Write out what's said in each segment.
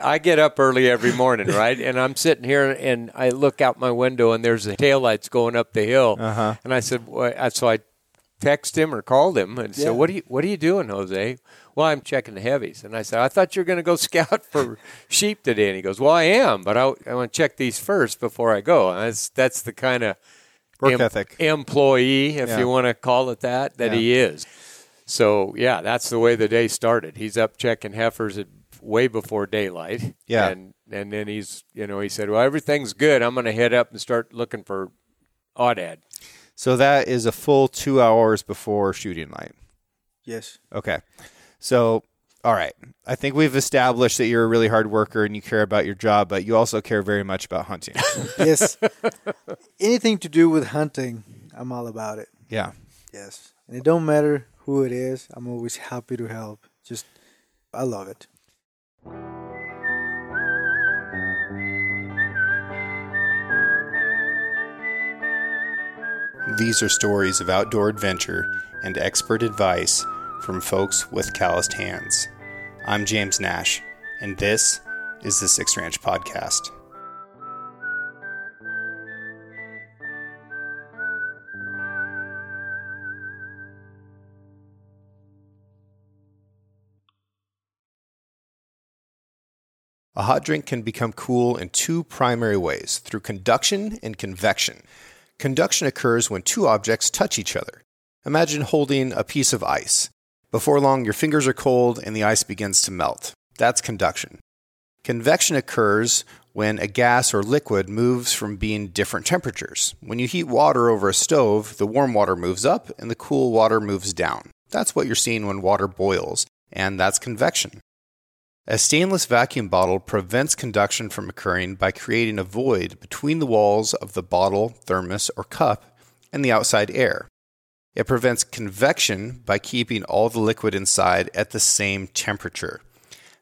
I get up early every morning, right? And I'm sitting here and I look out my window and there's the taillights going up the hill. Uh-huh. And I said, well, so I text him or called him and said, "What are you What are you doing, Jose?" Well, I'm checking the heavies. And I said, "I thought you were going to go scout for sheep today." And he goes, "Well, I am, but I, I want to check these first before I go." And that's that's the kind of Work ethic. employee, if Yeah. you want to call it that, that Yeah. he is. So yeah, that's the way the day started. He's up checking heifers at way before daylight. Yeah. and and then he's you know he said, "Well, everything's good. I'm going to head up and start looking for aoudad." So that is a full two hours before shooting light. Yes. Okay. So, all right. I think we've established that you're a really hard worker and you care about your job, but you also care very much about hunting. Yes. Anything to do with hunting, I'm all about it. yeah. Yes. And it don't matter who it is. I'm always happy to help. Just, I love it. These are stories of outdoor adventure and expert advice from folks with calloused hands. I'm James Nash, and this is the Six Ranch Podcast. A hot drink can become cool in two primary ways through conduction and convection. Conduction occurs when two objects touch each other. Imagine holding a piece of ice. Before long, your fingers are cold and the ice begins to melt. That's conduction. Convection occurs when a gas or liquid moves from being different temperatures. When you heat water over a stove, the warm water moves up and the cool water moves down. That's what you're seeing when water boils, and that's convection. A stainless vacuum bottle prevents conduction from occurring by creating a void between the walls of the bottle, thermos, or cup and the outside air. It prevents convection by keeping all the liquid inside at the same temperature.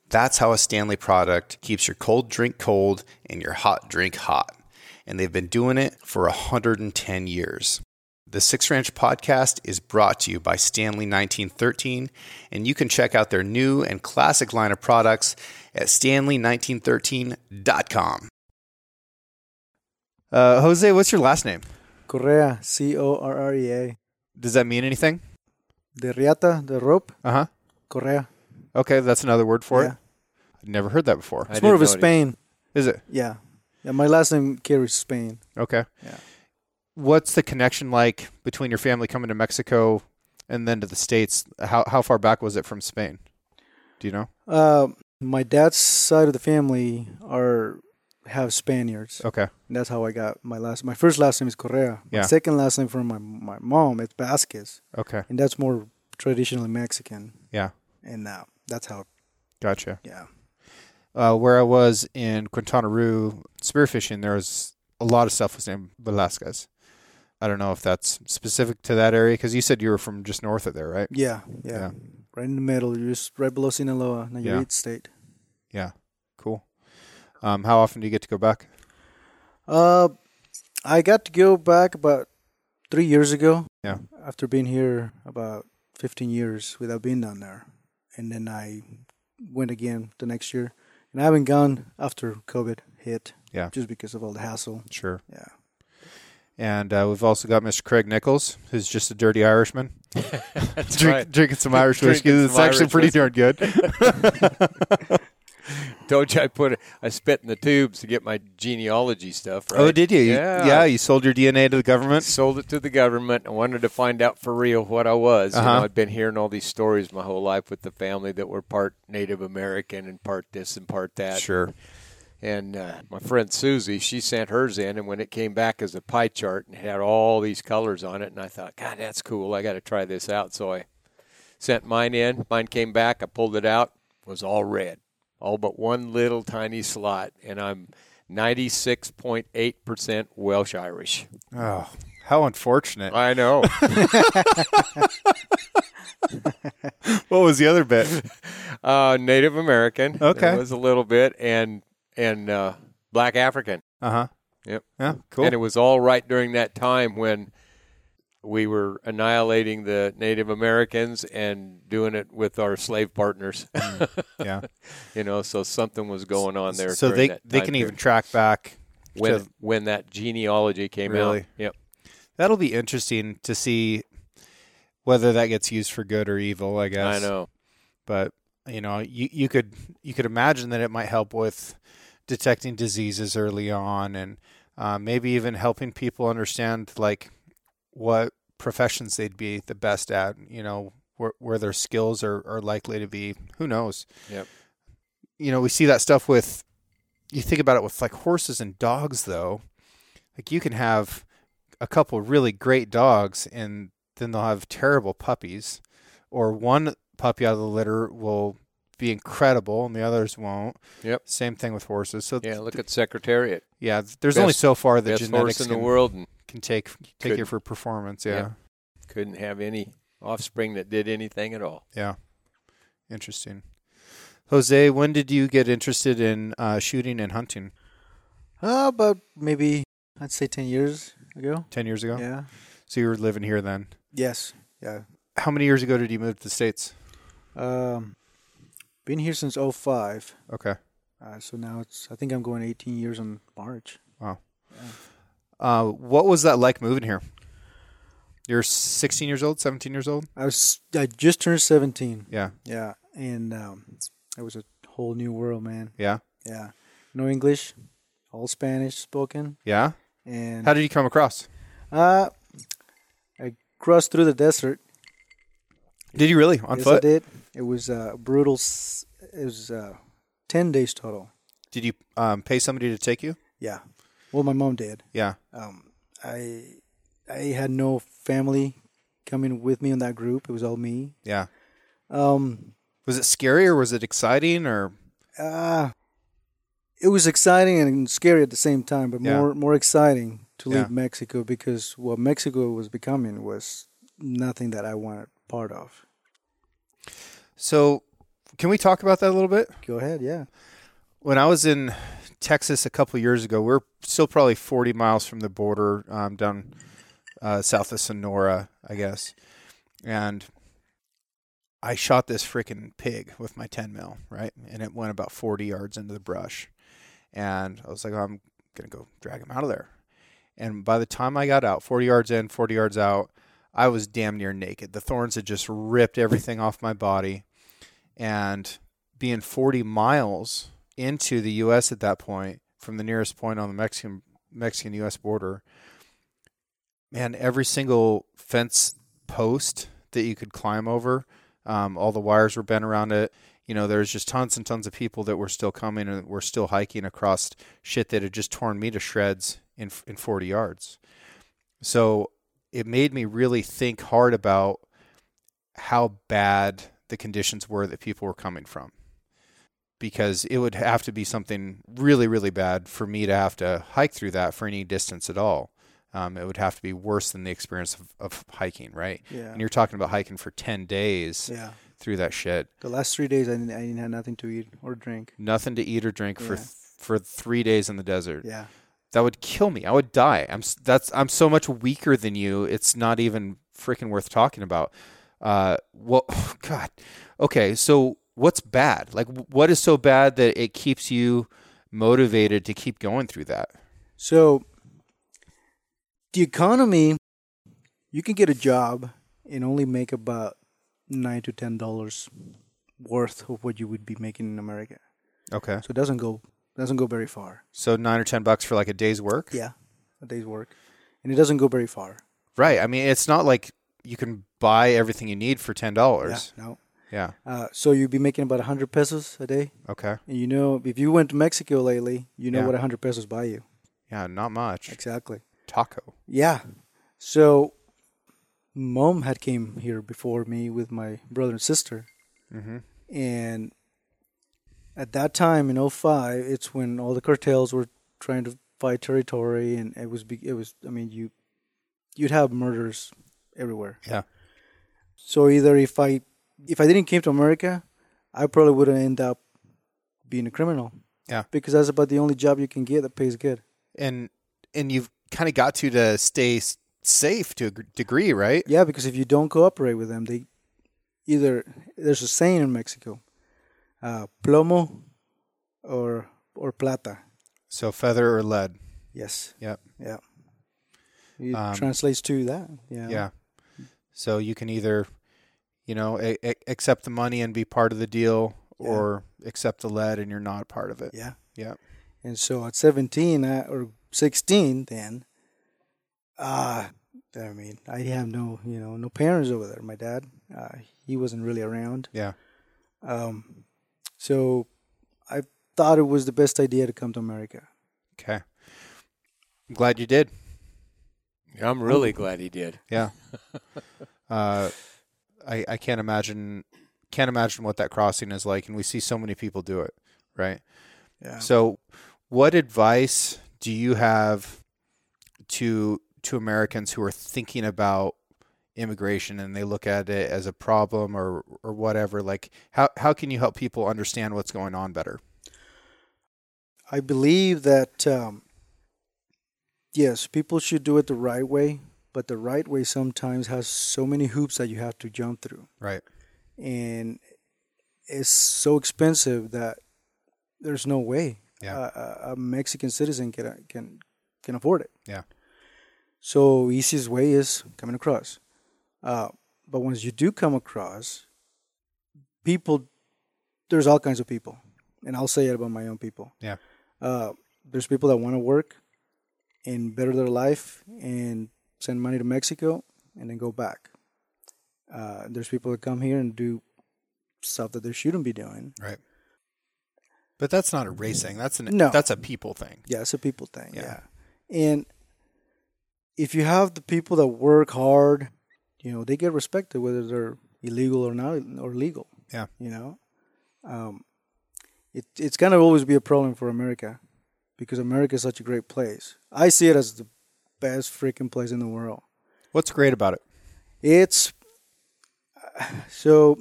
That's how a Stanley product keeps your cold drink cold and your hot drink hot. And they've been doing it for 110 years. The Six Ranch podcast is brought to you by Stanley 1913, and you can check out their new and classic line of products at stanley1913.com. Uh, Jose, what's your last name? Correa, C O R R E A. Does that mean anything? The riata, the rope, Uh huh. Correa. Okay, that's another word for yeah. it. I've never heard that before. I It's more of a Spain. Is it? Yeah. Yeah, my last name carries Spain. Okay. Yeah. What's the connection like between your family coming to Mexico and then to the States? How, how far back was it from Spain? Do you know? Uh, my dad's side of the family are have Spaniards. Okay. And that's how I got my last. My first last name is Correa. Yeah. Second last name from my my mom is Vasquez, Okay. and that's more traditionally Mexican. Yeah. And uh, that's how. Gotcha. Yeah. Uh, where I was in Quintana Roo spearfishing, there was a lot of stuff was named Velasquez. I don't know if that's specific to that area because you said you were from just north of there, right? Yeah, yeah. Yeah. Right in the middle, you're just right below Sinaloa, Nayarit Yeah. State. Yeah. Cool. Um, how often do you get to go back? Uh, I got to go back about three years ago. Yeah. After being here about 15 years without being down there. And then I went again the next year. And I haven't gone after COVID hit. Yeah. Just because of all the hassle. Sure. Yeah. And uh, we've also got Mr. Craig Nichols, who's just a dirty Irishman. Drink, right. Drinking some Irish whiskey. It's actually Irish pretty whiskey. darn good. Told you I put I spit in the tubes to get my genealogy stuff. Right? Oh, did you? You- Yeah. Yeah, you sold your DNA to the government? sold it to the government. I wanted to find out for real what I was. Uh-huh. know, I'd been hearing all these stories my whole life with the family that were part Native American and part this and part that. Sure. And uh, my friend Susie, she sent hers in, and when it came back as a pie chart and had all these colors on it, and I thought, God, that's cool. I got to try this out. So I sent mine in. Mine came back. I pulled it out. Was all red, all but one little tiny slot, and I'm 96.8% Welsh Irish. Oh, how unfortunate. I know. What was the other bit? uh, Native American. Okay. There was a little bit, and and uh, Black African. Uh huh. Yep. Yeah, cool. And it was all right during that time when we were annihilating the Native Americans and doing it with our slave partners. Yeah. you know, so something was going on there. so they they can period. even track back when to- when that genealogy came Really? out. Yep. That'll be interesting to see whether that gets used for good or evil, I guess. I know. But you know, you you could you could imagine that it might help with detecting diseases early on and uh, maybe even helping people understand like what professions they'd be the best at, you know, where where their skills are, are likely to be. Who knows? Yep. You know, we see that stuff with you think about it with like horses and dogs though. Like you can have a couple really great dogs and then they'll have terrible puppies or one puppy out of the litter will be incredible and the others won't. Yep. Same thing with horses. So Yeah, look at Secretariat. yeah, there's only so far that Best genetics horse in the world and can take take you Could- for performance. Yeah. Yeah. couldn't have any offspring that did anything at all. Yeah. Interesting. Jose, when did you get interested in uh, shooting and hunting? Uh, about maybe I'd say ten years ago. 10 years ago? Yeah. So you were living here then. Yes. Yeah. How many years ago did you move to the States? Um, been here since 05. Okay. Uh, so now it's I think I'm going 18 years in March. Wow. Uh, what was that like moving here? You're 16 years old, 17 years old? I was I just turned 17. Yeah. Yeah, and um, it was a whole new world, man. Yeah. Yeah, no English, all Spanish spoken, Yeah. and How did you come across? uh, I crossed through the desert. Did you really? On yes, I foot? did. It was uh, brutal. s- It was uh, ten days total. Did you um, pay somebody to take you? Yeah. Well, my mom did. Yeah. Um, I I had no family coming with me in that group. It was all me. Yeah. Um, Was it scary or was it exciting or? uh, it was exciting and scary at the same time, but Yeah. more more exciting to leave Yeah. Mexico because what Mexico was becoming was nothing that I wanted part of. So, can we talk about that a little bit? Go ahead, yeah. when I was in Texas a couple of years ago, we're still probably 40 miles from the border um, down uh, south of Sonora, I guess. And I shot this freaking pig with my 10 mil, right? And it went about 40 yards into the brush. And I was like, I'm going to go drag him out of there. And by the time I got out, 40 yards in, 40 yards out, I was damn near naked. The thorns had just ripped everything off my body. And being 40 miles into the U.S. at that point, from the nearest point on the Mexican Mexican U.S. border, man, every single fence post that you could climb over, um, all the wires were bent around it. You know, there's just tons and tons of people that were still coming and were still hiking across shit that had just torn me to shreds in in 40 yards. So it made me really think hard about how bad the conditions were that people were coming from because it would have to be something really, really bad for me to have to hike through that for any distance at all. Um, it would have to be worse than the experience of, of hiking, right? Yeah. And you're talking about hiking for 10 days Yeah. through that shit. The last three days, I didn't, I didn't have nothing to eat or drink. Nothing to eat or drink for th- for three days in the desert. Yeah. That would kill me. I would die. I'm that's I'm so much weaker than you. It's not even freaking worth talking about. Uh, well, God. Okay, so what's bad? Like, what is so bad that it keeps you motivated to keep going through that? So the economy, you can get a job and only make about nine to ten dollars worth of what you would be making in America. Okay, So it doesn't go doesn't go very far. so nine or ten bucks for like a day's work. Yeah, a day's work, and it doesn't go very far. Right. I mean, it's not like you can buy everything you need for ten Yeah, dollars. no. Yeah. Uh, so you'd be making about a hundred pesos a day, Okay. and you know if you went to Mexico lately, you know Yeah. what a hundred pesos buy you. Yeah. Not much. Exactly. Taco. Yeah. So, mom had came here before me with my brother and sister, Mm-hmm. and at that time in 05, it's when all the cartels were trying to fight territory, and it was it was I mean you you'd have murders everywhere. Yeah. So either if I if I didn't came to America, I probably would have ended up being a criminal. Yeah. Because that's about the only job you can get that pays good. and and you've kind of got to to stay safe to a degree, right? Yeah, because if you don't cooperate with them, they either there's a saying in Mexico, uh, plomo or or plata. So feather or lead. Yes. Yep. Yeah. It Um, translates to that. Yeah. Yeah. So you can either, you know, a- a- accept the money and be part of the deal, Yeah. or accept the lead and you're not part of it. Yeah. Yeah. And so at 17 uh, or 16, then, uh, I mean, I have no, you know, no parents over there. My dad, uh, he wasn't really around. Yeah. Um, so I thought it was the best idea to come to America. Okay. I'm glad you did. I'm really glad he did. Yeah. uh, I I can't imagine can't imagine what that crossing is like, and we see so many people do it, right? Yeah. So, what advice do you have to to Americans who are thinking about immigration and they look at it as a problem or or whatever? Like, how how can you help people understand what's going on better? I believe that um, yes, people should do it the right way, but the right way sometimes has so many hoops that you have to jump through, Right. and it's so expensive that there's no way Yeah. a, a- Mexican citizen can can can afford it. Yeah. So easiest way is coming across, uh, but once you do come across, people, there's all kinds of people, and I'll say it about my own people. Yeah. Uh, there's people that want to work and better their life and send money to Mexico and then go back. Uh, there's people that come here and do stuff that they shouldn't be doing. Right. But that's not a race thing. That's an No. that's a people thing. Yeah, it's a people thing. Yeah. Yeah. And if you have the people that work hard, you know, they get respected whether they're illegal or not or legal. Yeah. You know? Um it it's gonna always be a problem for America because America is such a great place. I see it as the best freaking place in the world. What's great about it? It's so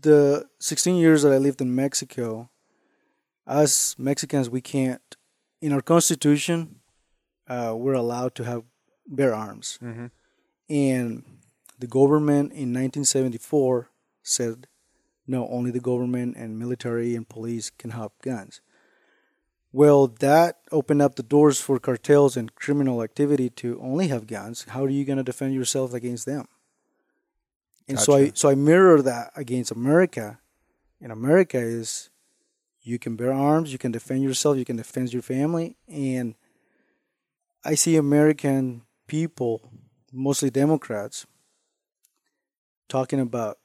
the 16 years that I lived in Mexico, us Mexicans, we can't, in our constitution, uh, we're allowed to have bear arms. Mm-hmm. And the government in 1974 said, no, only the government and military and police can have guns. Well, that opened up the doors for cartels and criminal activity to only have guns. How are you going to defend yourself against them? And so I so I mirror that against America. And America is you can bear arms, you can defend yourself, you can defend your family, and I see American people, mostly Democrats, talking about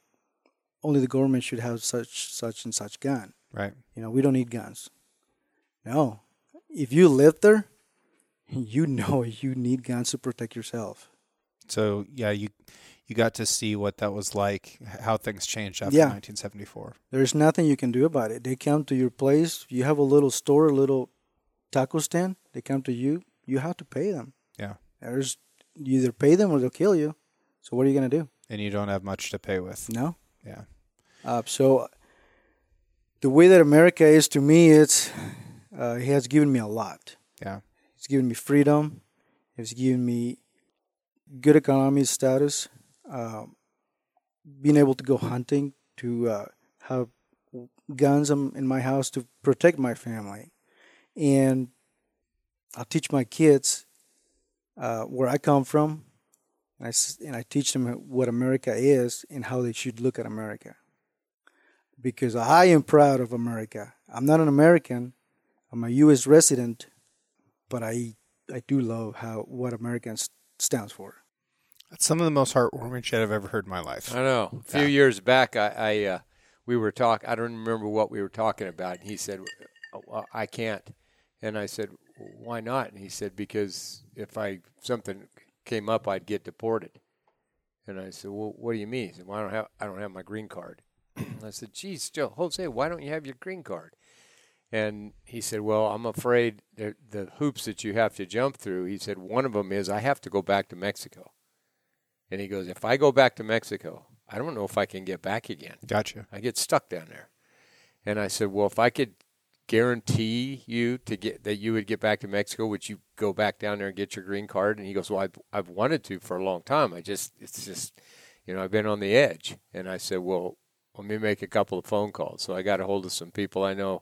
only the government should have such such and such gun. Right. You know, we don't need guns. No. If you live there, you know you need guns to protect yourself. So yeah, you you got to see what that was like, how things changed after Yeah. 1974. There's nothing you can do about it. They come to your place. You have a little store, a little taco stand. They come to you. You have to pay them. Yeah. There's you either pay them or they'll kill you. So what are you gonna do? And you don't have much to pay with. No. Yeah. Uh, so the way that America is to me, it's uh, it has given me a lot. Yeah. It's given me freedom. He's given me good economic status. Um, being able to go hunting, to uh, have guns in my house to protect my family, and I'll teach my kids uh, where I come from, and I and I teach them what America is and how they should look at America. Because I am proud of America. I'm not an American. I'm a U.S. resident, but I I do love how what America stands for. That's some of the most heartwarming shit I've ever heard in my life. I know. A few Yeah. years back, I, I uh, we were talking. I don't remember what we were talking about. And he said, "Oh, "I can't," and I said, "Why not?" And he said, "Because if I something came up, I'd get deported." And I said, "Well, what do you mean?" He said, "Well, I don't have I don't have my green card." I said, "Geez, Joe, Jose, why don't you have your green card?" And he said, "Well, I'm afraid the the hoops that you have to jump through." He said, "One of them is I have to go back to Mexico." And he goes, "If I go back to Mexico, I don't know if I can get back again. Gotcha. I get stuck down there." And I said, "Well, if I could guarantee you to get that you would get back to Mexico? Would you go back down there and get your green card?" And he goes, "Well, I've I've wanted to for a long time. I just it's just you know I've been on the edge." And I said, "Well, let me make a couple of phone calls." So I got a hold of some people I know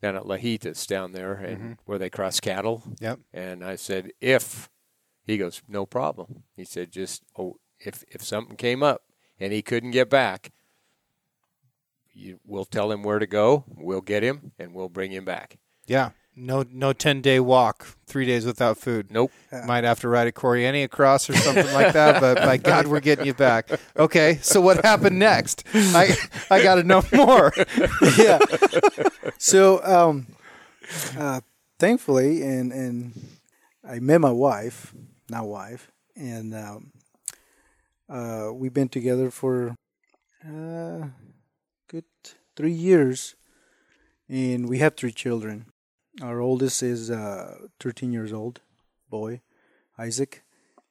down at Lajitas down there, and mm-hmm. where they cross cattle. Yep. And I said, "If," he goes, "No problem." He said, "Just oh, if if something came up and he couldn't get back." You, we'll tell him where to go. We'll get him, and we'll bring him back. Yeah. No, no ten day walk, three days without food. Nope. Might have to ride a Corriente across or something like that, but by God, we're getting you back. Okay, so what happened next? I I got to know more. yeah. So, um, uh, thankfully, and and I met my wife, now wife, and um, uh, we've been together for uh, good three years, and we have three children. Our oldest is uh, 13 years old, boy, Isaac.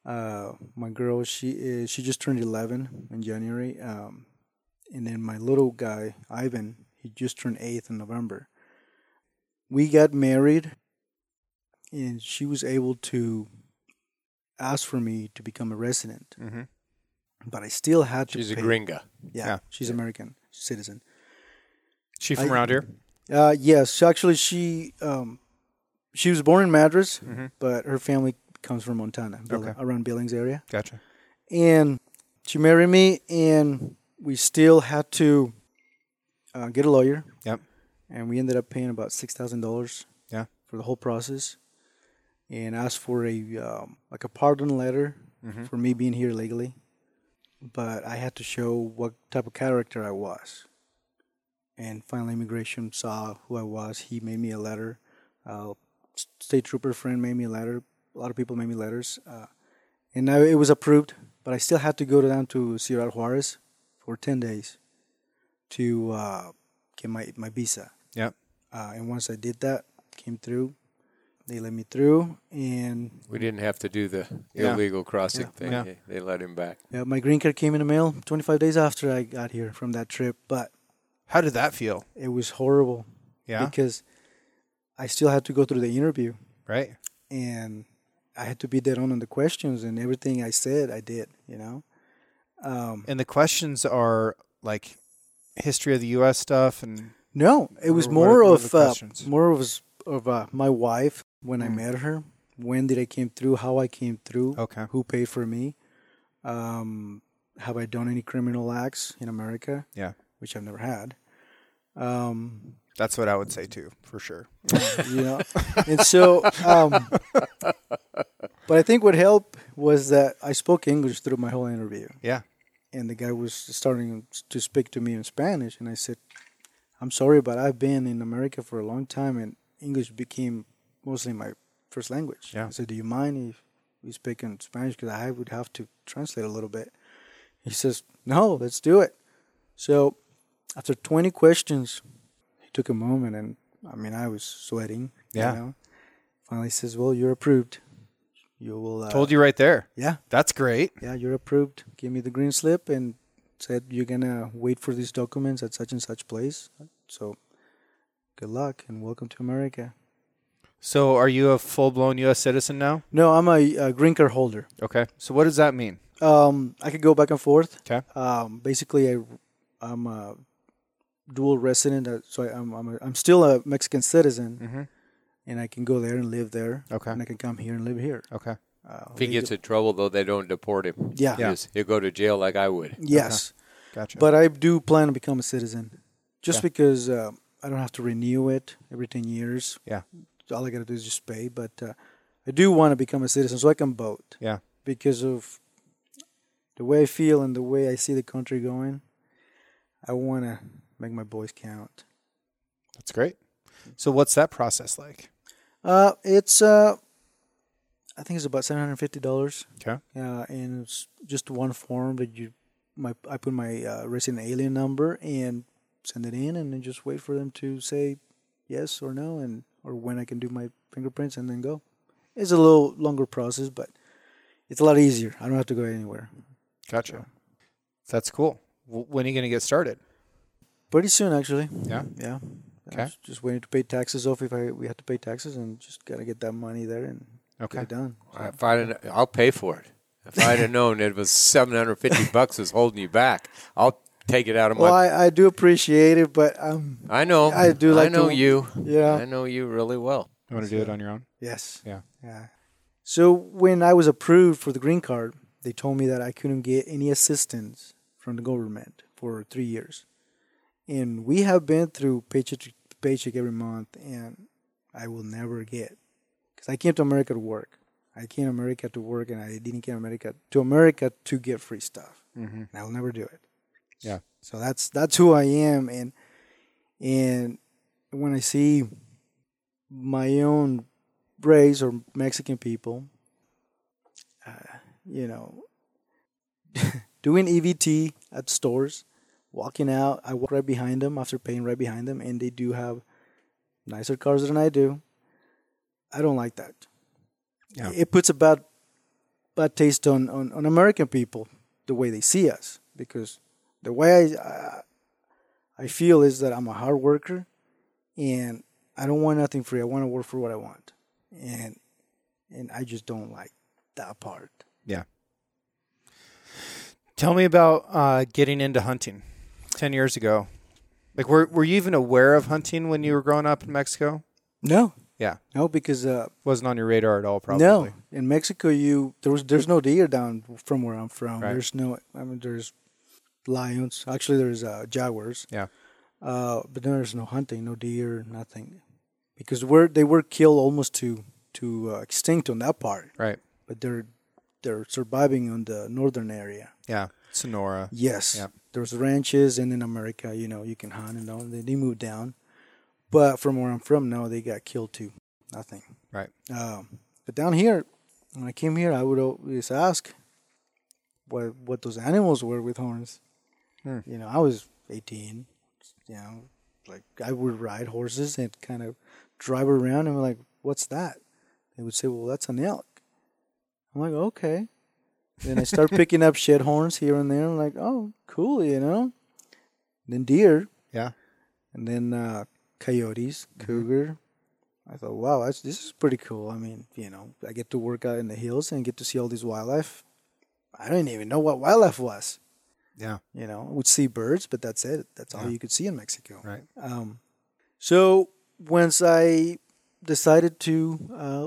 Uh, my girl, she is she just turned 11 in January. Um, and then my little guy, Ivan, he just turned eight in November. We got married, and she was able to ask for me to become a resident, Mhm. but I still had to. She's a gringa. Yeah, Yeah. she's American citizen. She from I- around here? Uh, yes, actually, she um, she was born in Madras, Mhm. but her family comes from Montana, Bill- Okay. around Billings area. Gotcha. and she married me, and we still had to uh, get a lawyer. Yep. And we ended up paying about six thousand dollars. Yeah. For the whole process, and asked for a um, like a pardon letter Mhm. for me being here legally, but I had to show what type of character I was. And finally, immigration saw who I was. He made me a letter. Uh, state trooper friend made me a letter. A lot of people made me letters. Uh, and now it was approved, but I still had to go down to Ciudad Juarez for ten days to uh, get my my visa. Yep. Uh, and once I did that, came through. They let me through, and We didn't have to do the Yeah. illegal crossing Yeah. thing. Yeah. They, they let him back. yeah, my green card came in the mail 25 days after I got here from that trip. But How did that feel? it was horrible Yeah. because I still had to go through the interview, Right. and I had to be dead on on the questions, and everything I said, I did. You know. Um, And the questions are like history of the U.S. stuff and No, it was more of uh, more of of uh, my wife when I Mm. met her. When did I came through? How I came through? okay. Who paid for me? Um, have I done any criminal acts in America? Yeah. Which I've never had. Um, That's what I would say too, for sure. you know, and so, um, but I think what helped was that I spoke English through my whole interview. Yeah. and the guy was starting to speak to me in Spanish, and I said, "I'm sorry, but I've been in America for a long time, and English became mostly my first language." Yeah. I said, "Do you mind if we speak in Spanish? Because I would have to translate a little bit." He says, "No, let's do it." So, after 20 questions, he took a moment, and I mean, I was sweating. Yeah. You know? Finally, says, "Well, you're approved. You will." Uh, Told you right there. Yeah That's great. yeah, you're approved. Give me the green slip and said you're gonna wait for these documents at such and such place. So, good luck and welcome to America. So, are you a full blown U.S. citizen now? No, I'm a, a green card holder. Okay. So, what does that mean? Um, I could go back and forth. Okay. Um, basically, I, I'm a dual resident. uh, So I, I'm I'm, a, I'm still a Mexican citizen, Mm-hmm. and I can go there and live there, Okay. and I can come here and live here. Okay. Uh, If he gets in trouble, though, they don't deport him. yeah, Yeah. He's- He'll go to jail like I would. yes. Gotcha. But I do plan to become a citizen, just Yeah. because uh, I don't have to renew it every ten years. Yeah. all I got to do is just pay. But uh, I do want to become a citizen so I can vote. Yeah. Because of the way I feel and the way I see the country going, I want to make my boys count. That's great. So, what's that process like? Uh, it's uh, I think it's about seven hundred fifty dollars. Okay. Uh, and it's just one form that you, my I put my uh, resident alien number and send it in, and then just wait for them to say yes or no, and or when I can do my fingerprints, and then go. It's a little longer process, but it's a lot easier. I don't have to go anywhere. Gotcha. That's cool. When are you going to get started? Pretty soon, actually. Yeah. Yeah. I was just waiting to pay taxes off if I we had to pay taxes, and just gotta get that money there and Okay. get it done. So- If I'd, have- I'll pay for it. If I'd have known it was seven hundred fifty bucks was holding you back, I'll take it out of well, my. I, I do appreciate it, but um, I know. I do like I know to- you. yeah. I know you really well. You want to do it on your own? Yes. Yeah. Yeah. So when I was approved for the green card, they told me that I couldn't get any assistance from the government for three years. And we have been through paycheck to paycheck every month, and I will never get because I came to America to work. I came to America to work, and I didn't come to America to America to get free stuff. Mm-hmm. And I will never do it. Yeah. So that's that's who I am, and and when I see my own race or Mexican people, uh, you know, doing EBT at stores, walking out, I walk right behind them after paying right behind them, and they do have nicer cars than I do. I don't like that. Yeah. It puts a bad bad taste on, on, on American people the way they see us because the way I, I I feel is that I'm a hard worker and I don't want nothing free. I want to work for what I want, and and I just don't like that part. Yeah. Tell me about uh, getting into hunting. Ten years ago, like were were you even aware of hunting when you were growing up in Mexico? No, Yeah, no, because uh, wasn't on your radar at all. Probably. no, in Mexico, you there was there's no deer down from where I'm from. Right. There's no, I mean, there's lions. Actually, there's uh, jaguars. Yeah. Uh, but there's no hunting, no deer, nothing, because we're they were killed almost to to uh, extinct on that part. Right. But they're they're surviving on the northern area. Yeah. Sonora. Yes. Yep. There's ranches, and in America, you know, you can hunt and all. They, they moved down, but from where I'm from, no, they got killed too. Nothing. Right. Um, but down here, when I came here, I would always ask what what those animals were with horns. Hmm. You know, I was 18. You know, like I would ride horses and kind of drive around, and we're like, "What's that?" They would say, "Well, that's an elk." I'm like, "Okay." Then I start picking up shed horns here and there. I'm like, "Oh, cool," you know. Then deer, Yeah. and then uh, coyotes, cougar. I thought, wow, that's, this is pretty cool. I mean, you know, I get to work out in the hills and get to see all this wildlife. I didn't even know what wildlife was. Yeah. You know, would see birds, but that's it. That's all Yeah. you could see in Mexico. Right. Um, so once I decided to uh,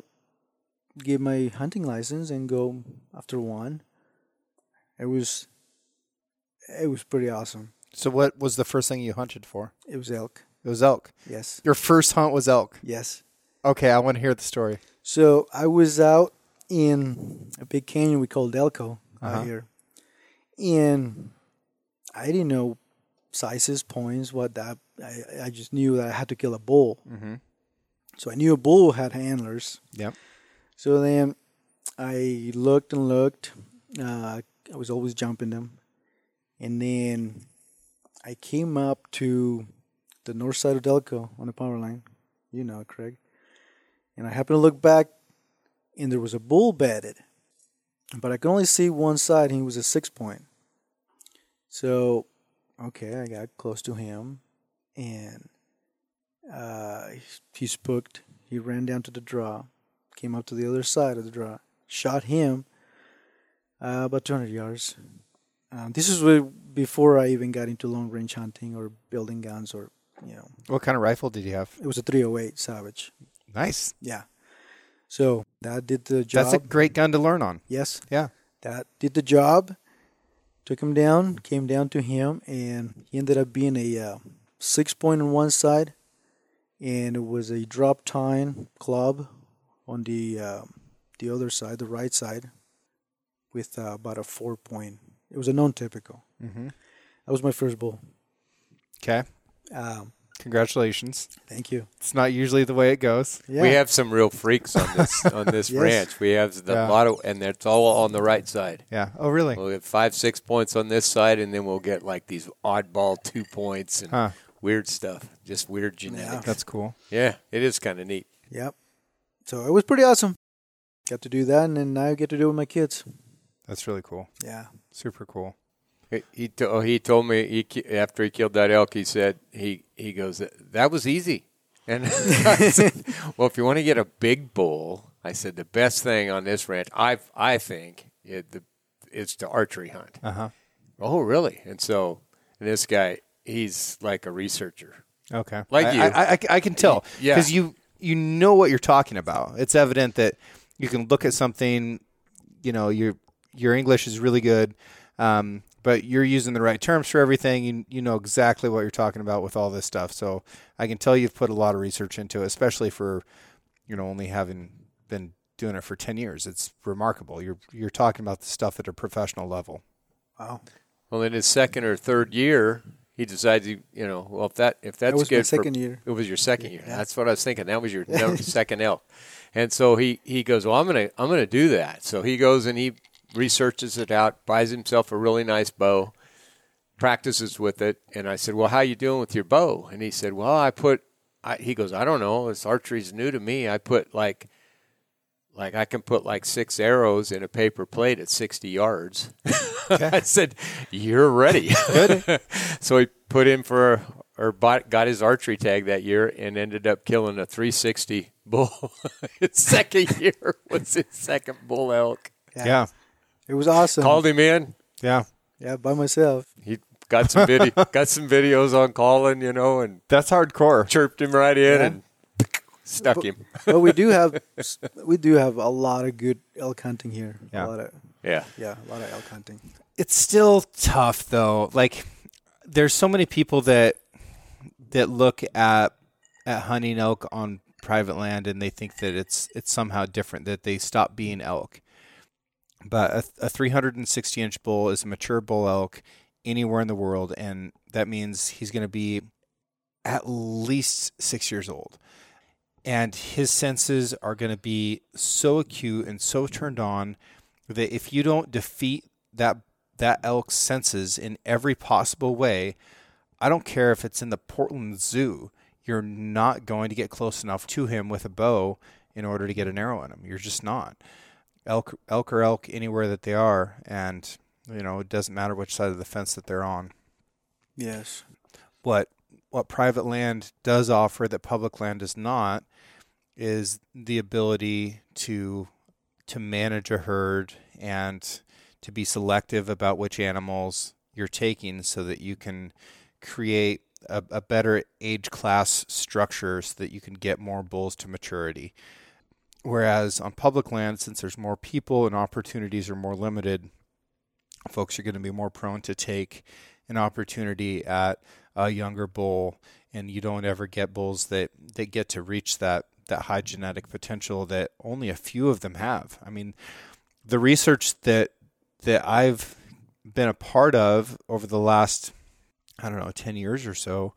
get my hunting license and go after one, it was it was pretty awesome. So what was the first thing you hunted for? It was elk. It was elk. Yes. Your first hunt was elk. Yes. Okay, I want to hear the story. So I was out in a big canyon we call Delco Uh-huh. out here, and I didn't know sizes, points, what that. I I just knew that I had to kill a bull. Mm-hmm. So I knew a bull had antlers. Yep. So then I looked and looked. Uh, I was always jumping them, and then I came up to the north side of Delco on the power line. You know, Craig. And I happened to look back, and there was a bull bedded, but I could only see one side. And he was a six point. So, okay, I got close to him, and uh, he spooked. He ran down to the draw, came up to the other side of the draw, shot him uh, about 200 yards. Um, this is before I even got into long range hunting or building guns, or you know, What kind of rifle did you have? it was a 308 Savage. Nice. Yeah. So that did the job. That's a great gun to learn on. yes, Yeah. that did the job. Took him down, came down to him, and he ended up being a uh, six point on one side, and it was a drop tine club on the uh, the other side, the right side, with uh, about a four point. It was a non-typical. Mm-hmm. That was my first bull. Okay. Um, Congratulations. thank you. It's not usually the way it goes. Yeah. We have some real freaks on this on this Yes. ranch. We have the Yeah. lot of, and it's all on the right side. Yeah. Oh, really? We'll get five, six points on this side, and then we'll get like these oddball two points and Huh. weird stuff. Just weird genetics. That's cool. Yeah, it is kind of neat. Yep. So it was pretty awesome. Got to do that, and then now I get to do it with my kids. That's really cool. Yeah. Super cool. He he, to, oh, he told me he, after he killed that elk, he said he he goes that was easy, and I said, well, if you want to get a big bull, I said the best thing on this ranch, I I think it, the is to archery hunt. Uh huh. Oh, really? And so and this guy, he's like a researcher. Okay. Like I, you. I, I, I can tell. Yeah. Because you you know what you're talking about. It's evident that you can look at something. You know, your your English is really good, um, but you're using the right terms for everything. You you know exactly what you're talking about with all this stuff. So I can tell you've put a lot of research into it, especially for you know only having been doing it for ten years. It's remarkable. You're you're talking about the stuff at a professional level. Wow. Well, in his second or third year, he decided, he, you know, well, if that if that's That was good my for- second year. It was your second year. That's what I was thinking. That was your second elk. And so he, he goes, well, I'm gonna I'm gonna do that. So he goes and he researches it out, buys himself a really nice bow, practices with it. And I said, well, how you doing with your bow? And he said, well, I put. I, he goes, I don't know. This archery's new to me. I put like. Like I can put like six arrows in a paper plate at 60 yards. I said, "You're ready." Good. so he put in for or bought, got his archery tag that year and ended up killing a 360 bull. his second year was his second bull elk. Yeah. It was awesome. Called him in. Yeah. Yeah, by myself. He got some video, got some videos on calling, you know, and That's hardcore. chirped him right in Yeah. and stuck him. but we do have we do have a lot of good elk hunting here. Yeah. A lot of Yeah. yeah, a lot of elk hunting. it's still tough though. Like there's so many people that that look at at hunting elk on private land and they think that it's it's somehow different that they stop being elk. But a, a 360 inch bull is a mature bull elk anywhere in the world, and that means he's going to be at least six years old. And his senses are going to be so acute and so turned on that if you don't defeat that that elk's senses in every possible way, I don't care if it's in the Portland Zoo, you're not going to get close enough to him with a bow in order to get an arrow in him. You're just not. Elk elk or elk anywhere that they are and you know, it doesn't matter which side of the fence that they're on. Yes. What what private land does offer that public land does not is the ability to to manage a herd and to be selective about which animals you're taking so that you can create a, a better age class structure so that you can get more bulls to maturity. Whereas on public land, since there's more people and opportunities are more limited, folks are going to be more prone to take an opportunity at a younger bull, and you don't ever get bulls that, that get to reach that that high genetic potential that only a few of them have. I mean, the research that that I've been a part of over the last I don't know 10 years or so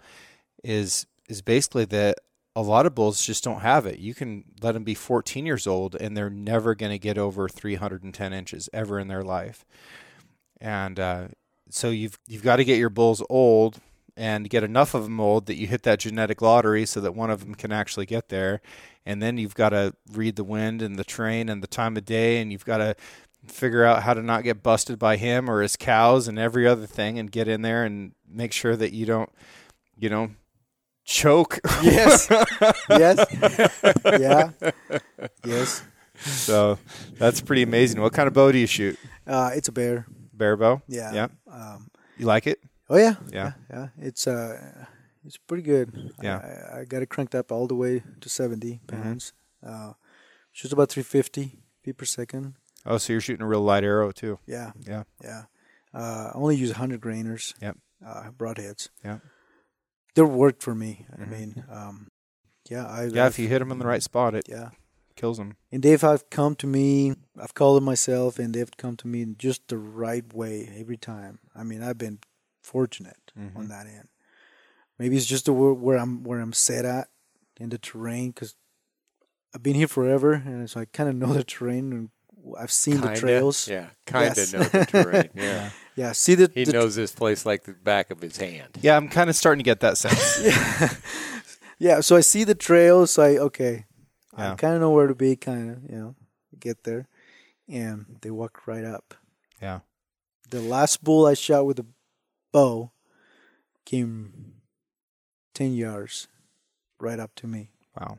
is is basically that a lot of bulls just don't have it. You can let them be 14 years old and they're never going to get over 310 inches ever in their life. And uh, so you've you've got to get your bulls old and get enough of them old that you hit that genetic lottery so that one of them can actually get there. And then you've got to read the wind and the train and the time of day, and you've got to figure out how to not get busted by him or his cows and every other thing, and get in there and make sure that you don't, you know, choke. Yes. yes. Yeah. Yes. so that's pretty amazing. What kind of bow do you shoot? Uh, it's a bear. Bear bow. Yeah. Yeah. Um, You like it? Oh yeah. Yeah. Yeah. It's uh, it's pretty good. Yeah. I, I got it cranked up all the way to 70 Mm-hmm. pounds. Uh, shoots about 350 feet per second. Oh, so you're shooting a real light arrow too. Yeah. Yeah. Yeah. Uh, I only use 100 grainers. Yep. Uh, broadheads. Yeah. They worked for me. I Mhm. mean, um, yeah. I, Yeah, if you hit them in the right spot, it Yeah. kills them. And they've have come to me. I've called them myself, and they've come to me in just the right way every time. I mean, I've been fortunate Mhm. on that end. Maybe it's just the where, where I'm where I'm set at in the terrain because I've been here forever, and so I kind of know the terrain and I've seen the Kinda, trails. Yeah, kind of Yes. know the terrain. Yeah. Yeah, see the, He the knows this place like the back of his hand. Yeah, I'm kind of starting to get that sense. yeah, yeah. So I see the trails. So I okay, Yeah. I kind of know where to be. Kind of, you know, get there, and they walk right up. yeah. The last bull I shot with a bow came ten yards right up to me. Wow.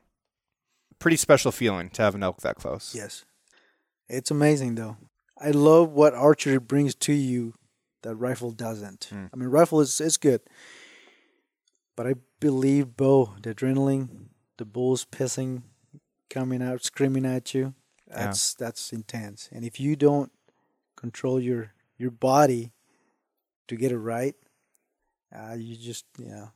Pretty special feeling to have an elk that close. Yes. It's amazing though. I love what archery brings to you that rifle doesn't. Mm. I mean rifle is is good. But I believe bow, the adrenaline, the bulls pissing, coming out, screaming at you, that's that's intense. And if you don't control your your body to get it right, uh, you just yeah.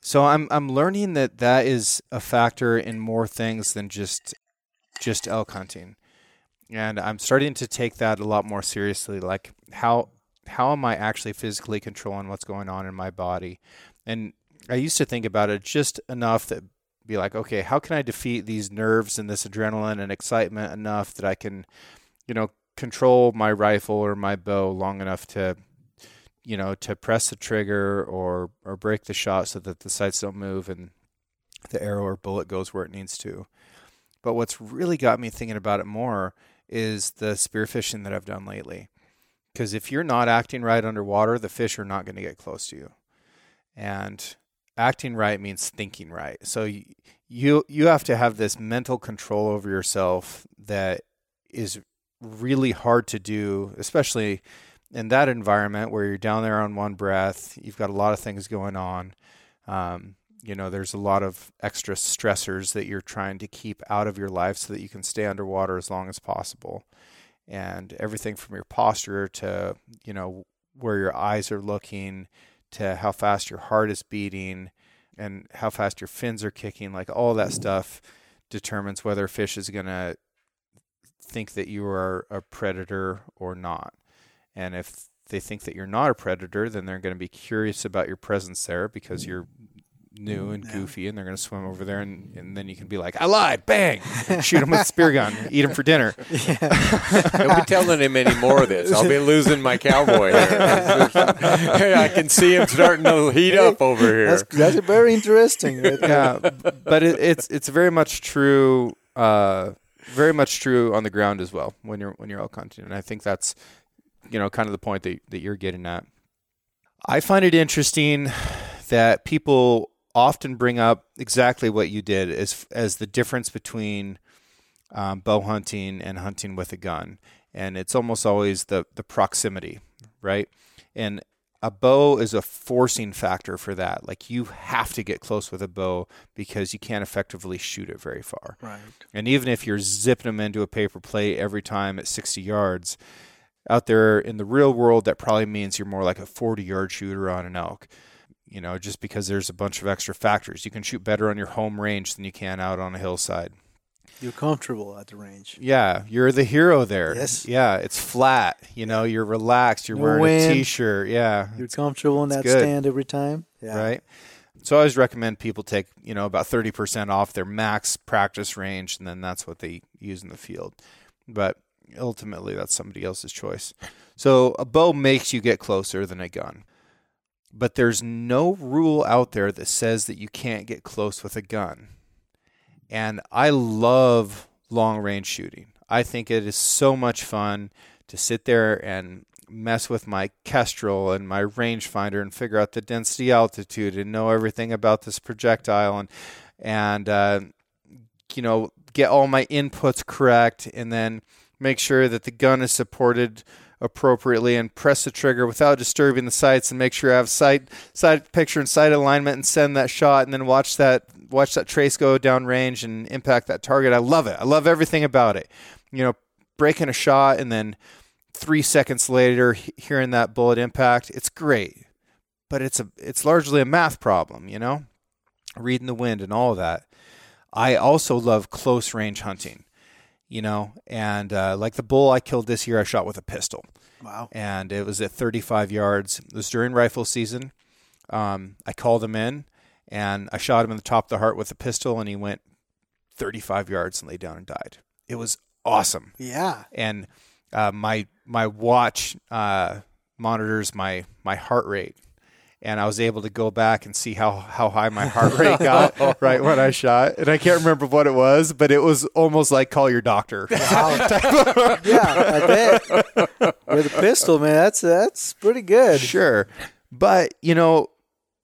So I'm I'm learning that that is a factor in more things than just just elk hunting. And I'm starting to take that a lot more seriously like how how am I actually physically controlling what's going on in my body? And I used to think about it just enough that be like, okay, how can I defeat these nerves and this adrenaline and excitement enough that I can, you know, control my rifle or my bow long enough to you know, to press the trigger or or break the shot so that the sights don't move and the arrow or bullet goes where it needs to. But what's really got me thinking about it more is the spearfishing that I've done lately. Because if you're not acting right underwater, the fish are not going to get close to you. And acting right means thinking right. So you, you you have to have this mental control over yourself that is really hard to do, especially in that environment where you're down there on one breath, you've got a lot of things going on. Um, you know, there's a lot of extra stressors that you're trying to keep out of your life so that you can stay underwater as long as possible. And everything from your posture to, you know, where your eyes are looking to how fast your heart is beating and how fast your fins are kicking, like all that stuff determines whether a fish is going to think that you are a predator or not. And if they think that you're not a predator, then they're going to be curious about your presence there because you're new and goofy, and they're going to swim over there, and, and then you can be like, "I lied, bang, shoot him with a spear gun, eat him for dinner." Don't be telling him any more of this. I'll be losing my cowboy here. I can see him starting to heat up over here. That's that's very interesting. Yeah, but it, it's it's very much true, uh, very much true on the ground as well when you're when you're elk hunting, and I think that's you know kind of the point that that you're getting at. I find it interesting that people often bring up exactly what you did as as the difference between um, bow hunting and hunting with a gun, and it's almost always the the proximity, right? And a bow is a forcing factor for that. Like you have to get close with a bow because you can't effectively shoot it very far. Right. And even if you're zipping them into a paper plate every time at 60 yards, out there in the real world, that probably means you're more like a 40 yard shooter on an elk. You know, just because there's a bunch of extra factors. You can shoot better on your home range than you can out on a hillside. You're comfortable at the range. Yeah, you're the hero there. Yes. Yeah, it's flat. You know, you're relaxed. You're No wearing wind. a t-shirt. Yeah. You're comfortable in that good. stand every time. Yeah. right? So I always recommend people take, you know, about 30% off their max practice range and then that's what they use in the field. But ultimately that's somebody else's choice. So a bow makes you get closer than a gun. But there's no rule out there that says that you can't get close with a gun. And I love long range shooting. I think it is so much fun to sit there and mess with my Kestrel and my rangefinder and figure out the density altitude and know everything about this projectile and and uh, you know get all my inputs correct and then make sure that the gun is supported appropriately and press the trigger without disturbing the sights and make sure I have sight sight picture and sight alignment and send that shot and then watch that watch that trace go down range and impact that target. I love it. I love everything about it. You know, breaking a shot and then three seconds later hearing that bullet impact, it's great. But it's a it's largely a math problem, you know? Reading the wind and all of that. I also love close range hunting, you know, and uh, like the bull I killed this year, I shot with a pistol Wow. and it was at 35 yards. It was during rifle season. Um, I called him in, and I shot him in the top of the heart with a pistol, and he went 35 yards and lay down and died. It was awesome, Yeah. and uh, my my watch uh, monitors my my heart rate, and I was able to go back and see how how high my heart rate got right when I shot. And I can't remember what it was, but it was almost like call your doctor. yeah, I bet. With a pistol, man, that's that's pretty good. Sure. But, you know,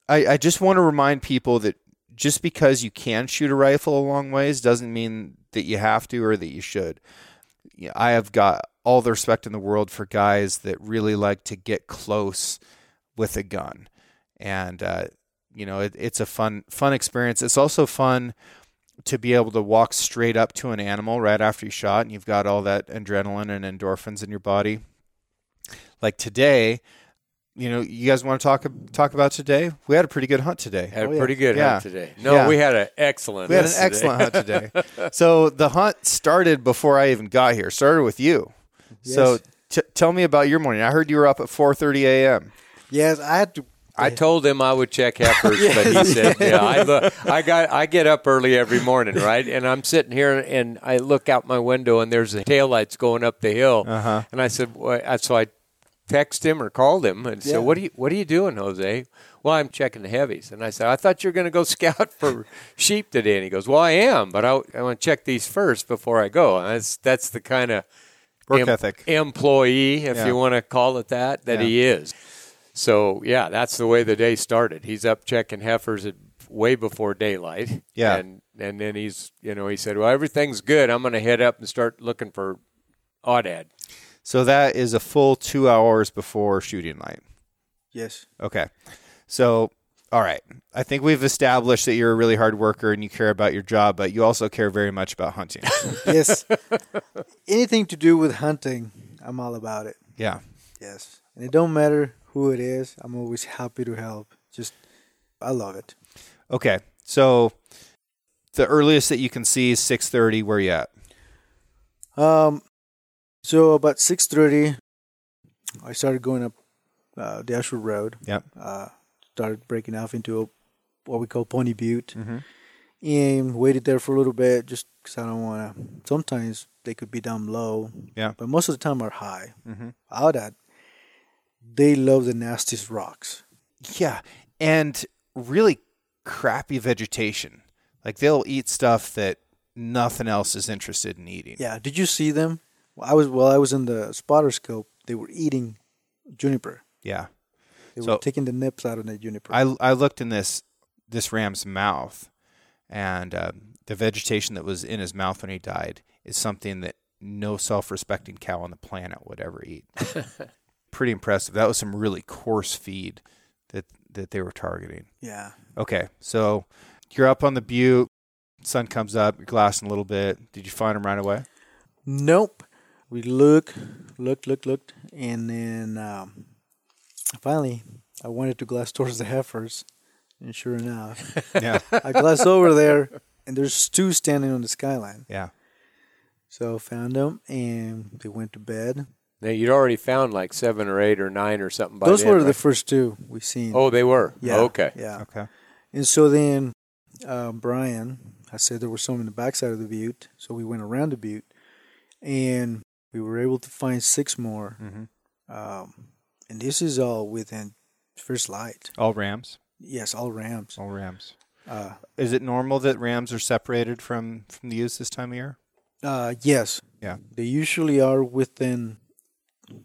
I, I just want to remind people that just because you can shoot a rifle a long ways doesn't mean that you have to or that you should. I have got all the respect in the world for guys that really like to get close with a gun. And, uh, you know, it, it's a fun, fun experience. It's also fun to be able to walk straight up to an animal right after you shot and you've got all that adrenaline and endorphins in your body. Like today, you know, you guys want to talk talk about today? We had a pretty good hunt today. Had Oh, a yeah. pretty good Yeah. hunt today. No, Yeah. we had an excellent. We had an hunt today. excellent hunt today. so the hunt started before I even got here. Started with you. So t- tell me about your morning. I heard you were up at 4:30 a.m. Yes, I had to. I told him I would check heifers, but he said, "Yeah, I, look, I got I get up early every morning, right? And I'm sitting here and I look out my window and there's the taillights going up the hill, Uh-huh. and I said, well, so I texted him or called him and Yeah. said, "What are you What are you doing, Jose?" Well, I'm checking the heavies, and I said, "I thought you were going to go scout for sheep today." And he goes, "Well, I am, but I, I want to check these first before I go." And that's that's the kind of Work ethic. employee, if Yeah. you want to call it that, that Yeah. he is. So yeah, that's the way the day started. He's up checking heifers at way before daylight. Yeah. and and then he's you know he said, well, everything's good. I'm going to head up and start looking for aoudad. So that is a full 2 hours before shooting light. Yes. Okay. So all right. I think we've established that you're a really hard worker and you care about your job, but you also care very much about hunting. Yes. Anything to do with hunting, I'm all about it. yeah. Yes. And it don't matter who it is. I'm always happy to help. Just, I love it. Okay. So the earliest that you can see is 6:30 where you at? Um, so about six thirty, I started going up uh, the Ashford Road. Yep. Uh, started breaking off into a, what we call Pony Butte, Mm-hmm. and waited there for a little bit just because I don't want to. Sometimes they could be down low. Yeah. But most of the time are high. Mm-hmm. Out at, they love the nastiest rocks. Yeah, and really crappy vegetation. Like they'll eat stuff that nothing else is interested in eating. Yeah. Did you see them? Well, I was while I was in the spotter scope. They were eating juniper. Yeah. They So- were taking the nips out of the juniper. I I looked in this this ram's mouth, and uh, the vegetation that was in his mouth when he died is something that no self-respecting cow on the planet would ever eat. Pretty impressive. That was some really coarse feed that that they were targeting. yeah. Okay, so you're up on the butte. Sun comes up. You're glassing a little bit. Did you find them right away? Nope. We look, looked, looked, looked, and then um, finally I wanted to glass towards the heifers, and sure enough, Yeah, I glassed over there, and there's two standing on the skyline. yeah. So found them, and they went to bed. Now you'd already found like seven or eight or nine or something. By Those then, were the first two we seen. Oh, they were. yeah. Okay. Yeah. Okay. And so then uh, Brian, I said there were some in the backside of the butte, so we went around the butte, and we were able to find six more. Mm-hmm. Um, and this is all within first light. All rams. Yes, all rams. All rams. Uh, Is it normal that rams are separated from from the ewes this time of year? uh, yes, Yeah. they usually are within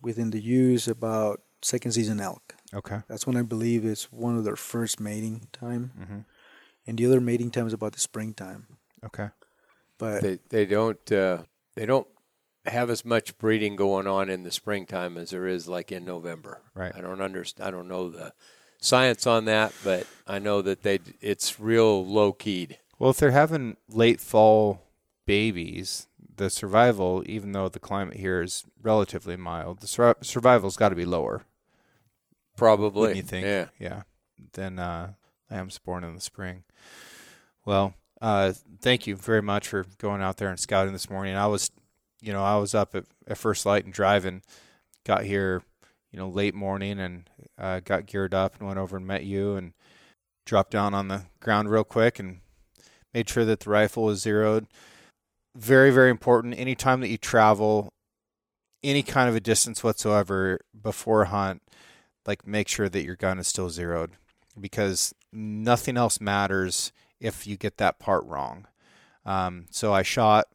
within the ewes about second season elk. Okay. That's when I believe it's one of their first mating time, Mm-hmm. and the other mating time is about the springtime. Okay. But They they don't uh, they don't have as much breeding going on in the springtime as there is like in November. Right. I don't understand. I don't know the science on that, but I know that they it's real low keyed. Well, if they're having late fall babies, the survival, even though the climate here is relatively mild, the sur- survival's got to be lower. Probably. You think? Yeah. Yeah. Than uh, lambs born in the spring. Well, uh, thank you very much for going out there and scouting this morning. I was, you know, I was up at, at first light and driving, got here, you know, late morning and uh, got geared up and went over and met you and dropped down on the ground real quick and made sure that the rifle was zeroed. Very, very important. Anytime that you travel any kind of a distance whatsoever before hunt, like make sure that your gun is still zeroed because nothing else matters if you get that part wrong. Um, so I shot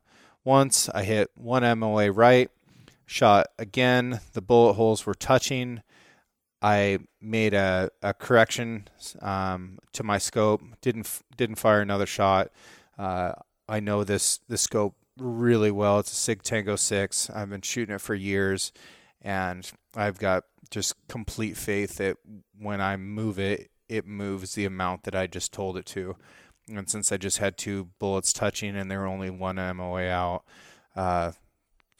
once, I hit one MOA right, shot again, the bullet holes were touching. I made a, a correction um, to my scope. Didn't didn't fire another shot. Uh, I know this this scope really well. It's a Sig Tango Six. I've been shooting it for years, and I've got just complete faith that when I move it, it moves the amount that I just told it to. And since I just had two bullets touching and they're only one MOA out, uh,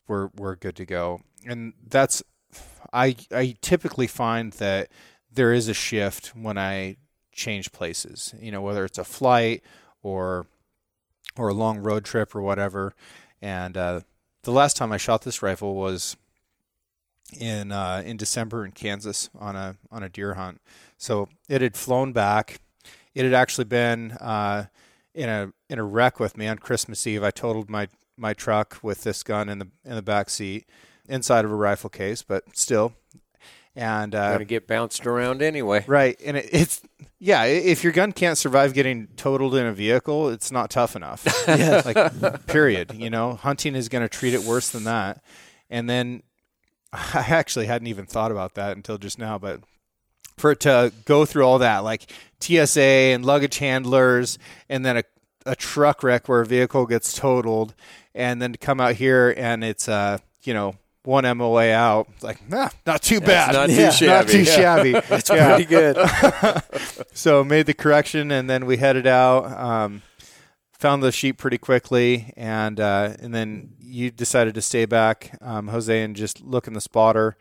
we're we're good to go. And that's I I typically find that there is a shift when I change places. You know, whether it's a flight or or a long road trip or whatever. And uh, the last time I shot this rifle was in uh, in December in Kansas on a on a deer hunt. So it had flown back. It had actually been uh, in a in a wreck with me on Christmas Eve. I totaled my my truck with this gun in the in the back seat inside of a rifle case, but still. And uh, gonna get bounced around anyway. Right, and it, it's yeah. If your gun can't survive getting totaled in a vehicle, it's not tough enough. yeah. Like period. You know, hunting is going to treat it worse than that. And then I actually hadn't even thought about that until just now, but for it to go through all that, like TSA and luggage handlers, and then a, a truck wreck where a vehicle gets totaled, and then to come out here and it's, uh, you know, one MOA out. It's like, nah, not too bad. not too yeah, shabby. Not too shabby. That's pretty good. so made the correction, and then we headed out. Um, found the sheep pretty quickly, and uh, and then you decided to stay back, um, Jose, and just look in the spotter,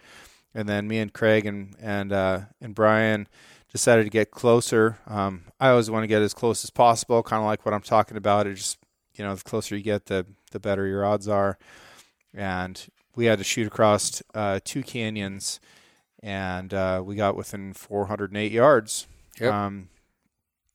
and then me and Craig and and uh, and Brian decided to get closer. Um, I always want to get as close as possible, kind of like what I'm talking about. It just you know, the closer you get, the the better your odds are. And we had to shoot across uh, two canyons, and uh, we got within 408 yards. Yep. Um,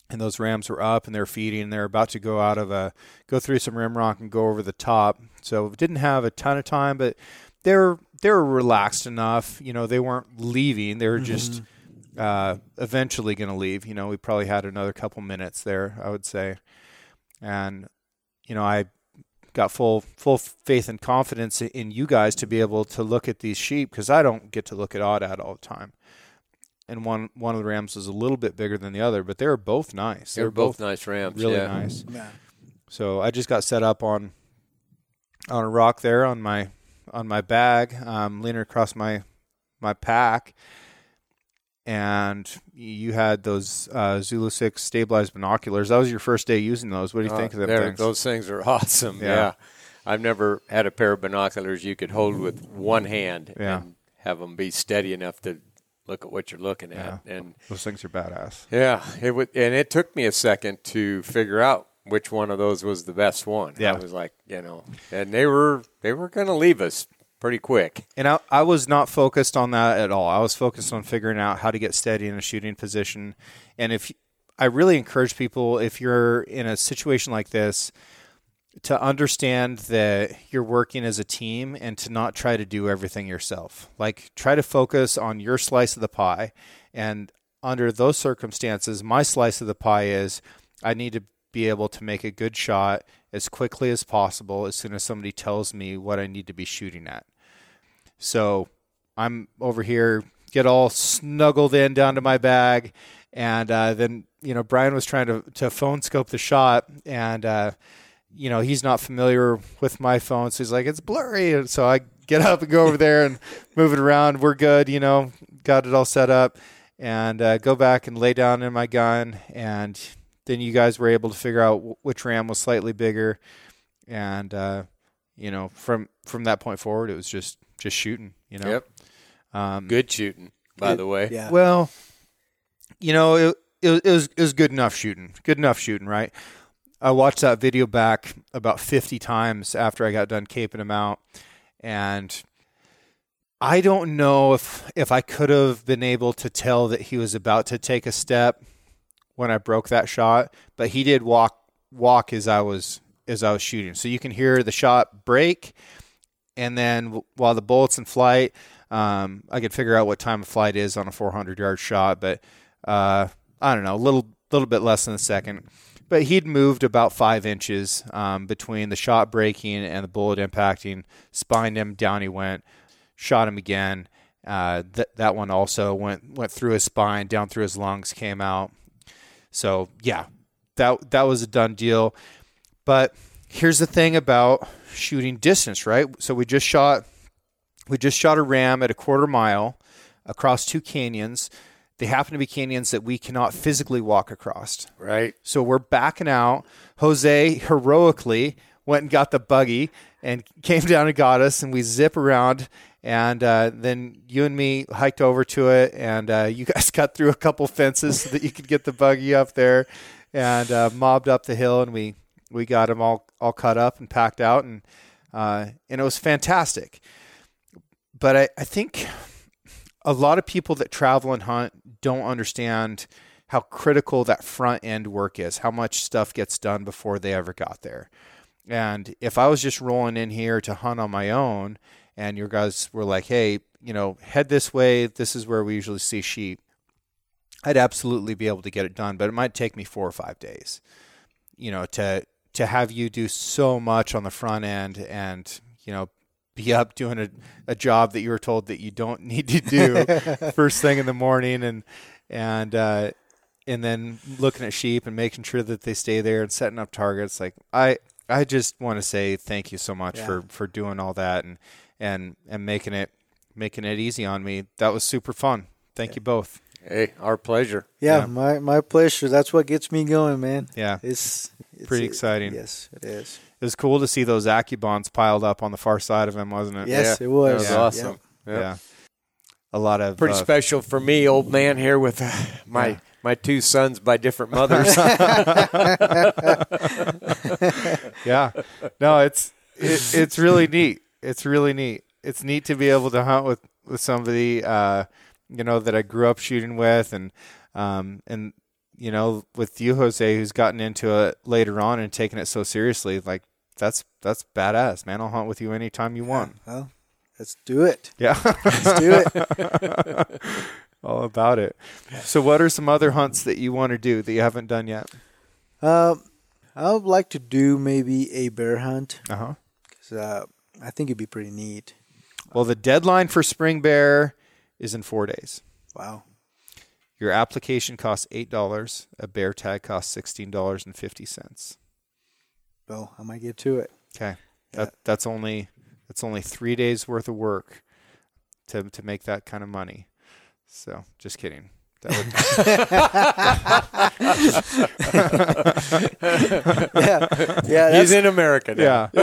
and those rams were up and they're feeding and they're about to go out of a go through some rim rock and go over the top so didn't have a ton of time but they're they were relaxed enough you know they weren't leaving they were just mm-hmm. uh, eventually going to leave you know we probably had another couple minutes there i would say and you know i got full full faith and confidence in you guys to be able to look at these sheep because i don't get to look at aoudad all the time and one one of the rams was a little bit bigger than the other, but they were both nice. They, were both, both, nice rams, really yeah. nice. Yeah. So I just got set up on on a rock there on my on my bag, um, leaning across my my pack, and you had those uh, Zulu Six stabilized binoculars. That was your first day using those. What do you uh, think of them things? Those things are awesome. Yeah. yeah. I've never had a pair of binoculars you could hold with one hand yeah. and have them be steady enough to look at what you're looking at. Yeah. And those things are badass. Yeah, it would, and it took me a second to figure out which one of those was the best one. Yeah, I was like, you know, and they were they were going to leave us pretty quick. And I, I was not focused on that at all. I was focused on figuring out how to get steady in a shooting position. And if I really encourage people, if you're in a situation like this, to understand that you're working as a team and to not try to do everything yourself. Like try to focus on your slice of the pie. And under those circumstances, my slice of the pie is I need to be able to make a good shot as quickly as possible as soon as somebody tells me what I need to be shooting at. So I'm over here, get all snuggled in down to my bag. And uh, then, you know, Brian was trying to, to phone scope the shot. And, uh, you know, he's not familiar with my phone, so he's like, it's blurry. And so I get up and go over there and move it around. We're good, you know, got it all set up, and uh, go back and lay down in my gun. And then you guys were able to figure out which ram was slightly bigger, and uh, you know, from from that point forward, it was just just shooting. You know, yep, um, good shooting, by it, the way. Yeah. Well, you know, it, it, it was it was good enough shooting. Good enough shooting, right? I watched that video back about 50 times after I got done caping him out. And I don't know if if I could have been able to tell that he was about to take a step when I broke that shot, but he did walk walk as I was as I was shooting. So you can hear the shot break and then while the bullet's in flight, Um, I could figure out what time of flight is on a 400 yard shot, but uh, I don't know, a little little bit less than a second. But he'd moved about five inches um, between the shot breaking and the bullet impacting. Spined him, down he went. Shot him again. Uh, th- that one also went went through his spine, down through his lungs, came out. So yeah, that that was a done deal. But here's the thing about shooting distance, right? So we just shot we just shot a ram at a quarter mile across two canyons. They happen to be canyons that we cannot physically walk across. Right. So we're backing out. Jose heroically went and got the buggy and came down and got us, and we zip around. And uh, then you and me hiked over to it, and uh, you guys cut through a couple fences so that you could get the buggy up there, and uh, mobbed up the hill, and we we got them all all cut up and packed out, and uh, and it was fantastic. But I, I think a lot of people that travel and hunt don't understand how critical that front end work is, how much stuff gets done before they ever got there. And if I was just rolling in here to hunt on my own and your guys were like, hey, you know, head this way, this is where we usually see sheep, I'd absolutely be able to get it done, but it might take me four or five days, you know, to to have you do so much on the front end and, you know, be up doing a, a job that you were told that you don't need to do first thing in the morning and and uh, and then looking at sheep and making sure that they stay there and setting up targets. Like I I just want to say thank you so much Yeah. for for doing all that and and and making it making it easy on me. That was super fun. Thank you both. Hey, our pleasure. Yeah, Yeah. my my pleasure. That's what gets me going, man. Yeah. It's, it's Pretty it- exciting. Yes, it is. It was cool to see those AccuBonds piled up on the far side of him, wasn't it? Yes, Yeah, it was. That was Yeah. awesome. Yep. Yeah. A lot of Pretty uh, special for me, old man here with uh, my Yeah. my two sons by different mothers. yeah. No, it's it, it's really neat. It's really neat. It's neat to be able to hunt with with somebody uh, you know that I grew up shooting with, and um, and you know with you, Jose, who's gotten into it later on and taken it so seriously. Like that's that's badass, man. I'll hunt with you anytime you want. Well, let's do it. Yeah, Let's do it. all about it. So, what are some other hunts that you want to do that you haven't done yet? Um, I would like to do maybe a bear hunt Uh huh. 'cause, uh, I think it'd be pretty neat. Well, the deadline for spring bear is in four days. Wow. Your application costs eight dollars. A bear tag costs sixteen dollars and fifty cents. Well, I might get to it. Okay, Yeah. that that's only that's only three days worth of work to to make that kind of money. So, just kidding. Yeah, yeah. He's in America now. yeah,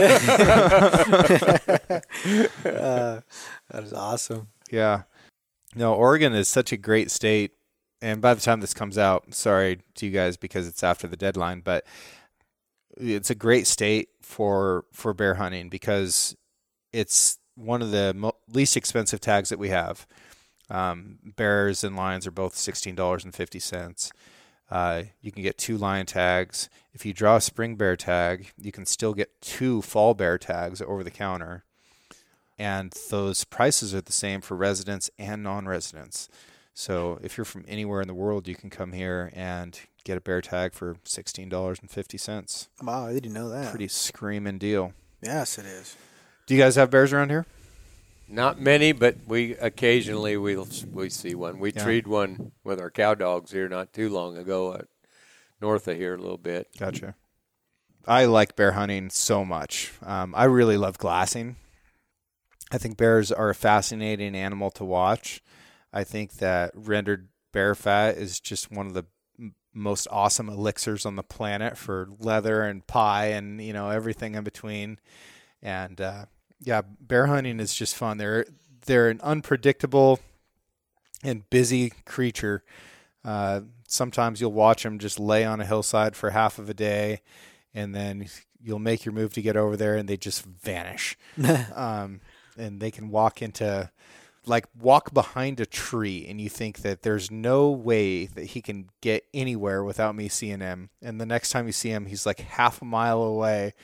uh, that is awesome. yeah. No, Oregon is such a great state, and by the time this comes out, sorry to you guys because it's after the deadline, but it's a great state for for bear hunting because it's one of the mo- least expensive tags that we have. Um, bears and lions are both sixteen dollars and fifty cents. Uh, you can get two lion tags. If you draw a spring bear tag, you can still get two fall bear tags over the counter. And those prices are the same for residents and non-residents. So if you're from anywhere in the world, you can come here and get a bear tag for sixteen dollars and fifty cents. Wow, I didn't know that. Pretty screaming deal. Yes, it is. Do you guys have bears around here? Not many, but we occasionally we'll we see one. We Yeah. treed one with our cow dogs here not too long ago, at, north of here a little bit. Gotcha. I like bear hunting so much. Um, I really love glassing. I think bears are a fascinating animal to watch. I think that rendered bear fat is just one of the most awesome elixirs on the planet for leather and pie and you know everything in between. And uh, yeah, bear hunting is just fun. They're they're an unpredictable and busy creature. Uh, sometimes you'll watch them just lay on a hillside for half of a day, and then you'll make your move to get over there, and they just vanish. um, and they can walk into, like, walk behind a tree, and you think that there's no way that he can get anywhere without me seeing him. And the next time you see him, he's like half a mile away,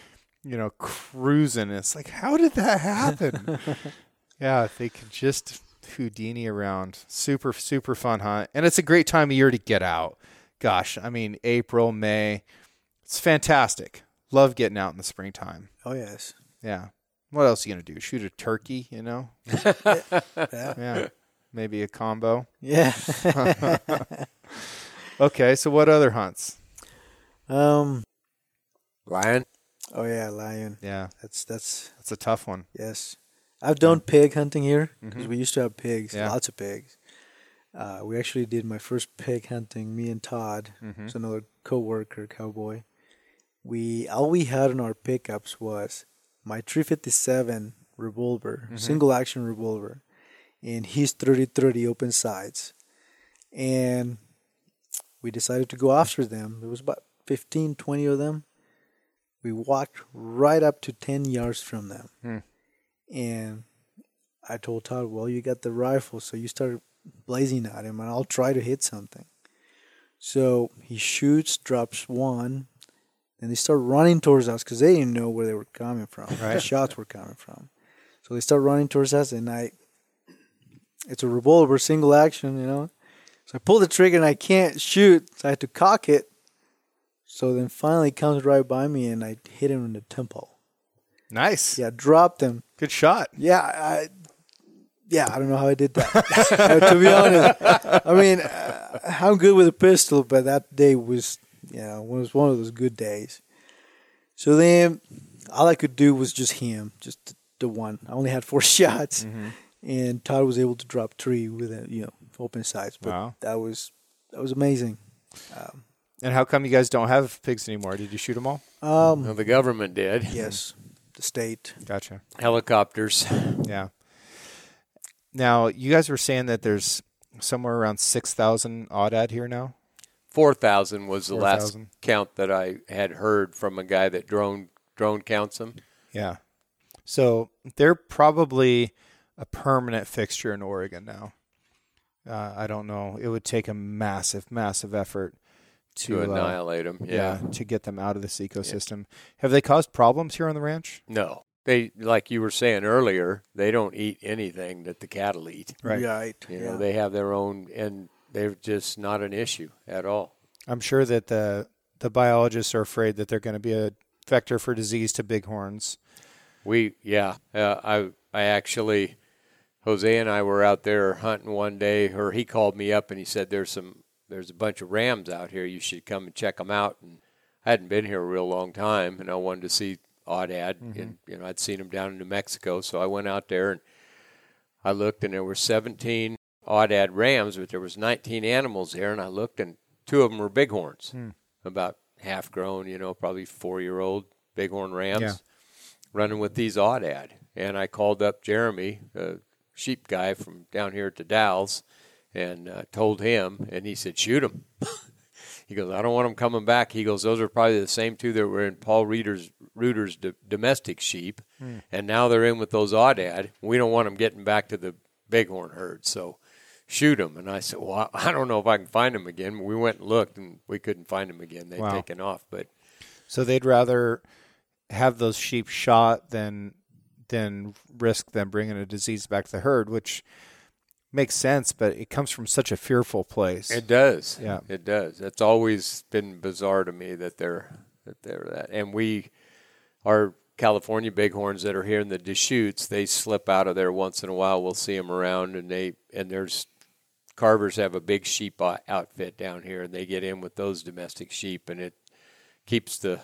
you know, cruising. It's like, how did that happen? yeah, they could just Houdini around. Super, super fun hunt. And it's a great time of year to get out. Gosh, I mean, April, May. It's fantastic. Love getting out in the springtime. Oh yes. Yeah. What else are you going to do? Shoot a turkey, you know? Yeah. Yeah. Maybe a combo. Yeah. Okay, so what other hunts? um. Lion. Oh yeah, lion. Yeah, That's that's that's a tough one. yes. I've done pig hunting here because Mhm. we used to have pigs, Yeah. lots of pigs. Uh, we actually did my first pig hunting. Me and Todd, Mhm. who's another coworker, cowboy. We all we had in our pickups was my 357 revolver, Mhm. single action revolver, and his 30-30 open sights, and we decided to go after them. There was about 15, 20 of them. We walked right up to 10 yards from them. Hmm. And I told Todd, well, you got the rifle, so you start blazing at him, and I'll try to hit something. So he shoots, drops one, and they start running towards us because they didn't know where they were coming from, the shots were coming from. So they start running towards us, and I, it's a revolver, single action, you know. So I pull the trigger and I can't shoot, so I had to cock it. So then finally he comes right by me and I hit him in the temple. Nice. Yeah, dropped him. Good shot. Yeah, I, yeah, I don't know how I did that. to be honest, I mean, uh, I'm good with a pistol, but that day was, yeah, was one of those good days. So then, all I could do was just him, just the one. I only had four shots, and Todd was able to drop three with a, you know open sights. But Wow. that was that was amazing. Um, And how come you guys don't have pigs anymore? Did you shoot them all? um, Well, the government did. yes, the state. Gotcha. Helicopters. Yeah. Now you guys were saying that there's somewhere around six thousand aoudad here now. Four thousand was the last 4,000. count that I had heard from a guy that drone drone counts them. Yeah. So they're probably a permanent fixture in Oregon now. Uh, I don't know. It would take a massive, massive effort To, to, uh, annihilate them. yeah. Yeah. to get them out of this ecosystem. Have they caused problems here on the ranch? No. They like you were saying earlier, they don't eat anything that the cattle eat. Right. Right. You yeah. know, they have their own and they're just not an issue at all. I'm sure that the the biologists are afraid that they're going to be a vector for disease to bighorns. We yeah, uh, I I actually Jose and I were out there hunting one day, or he called me up and he said there's some there's a bunch of rams out here. You should come and check them out. And I hadn't been here a real long time, and I wanted to see aoudad, mm-hmm. and you know I'd seen them down in New Mexico, so I went out there and I looked, and there were 17 aoudad rams, but there was 19 animals there, and I looked, and two of them were bighorns, hmm. about half grown, you know, probably four year old bighorn rams Yeah. running with these aoudad. And I called up Jeremy, a sheep guy from down here at the Dalles, and uh, told him, and he said, shoot them. he goes, I don't want them coming back. He goes, those are probably the same two that were in Paul Reeder's, Reuter's d- domestic sheep, and now they're in with those aoudad. We don't want them getting back to the bighorn herd, so shoot them. And I said, well, I don't know if I can find them again. We went and looked, and we couldn't find them again. They'd Wow. taken off, but So they'd rather have those sheep shot than than risk them bringing a disease back to the herd, which makes sense. But it comes from such a fearful place. It does. Yeah. It does. It's always been bizarre to me that they're that they're that. And we our California bighorns that are here in the Deschutes, they slip out of there once in a while. We'll see them around and they and there's Carvers have a big sheep outfit down here and they get in with those domestic sheep and it keeps the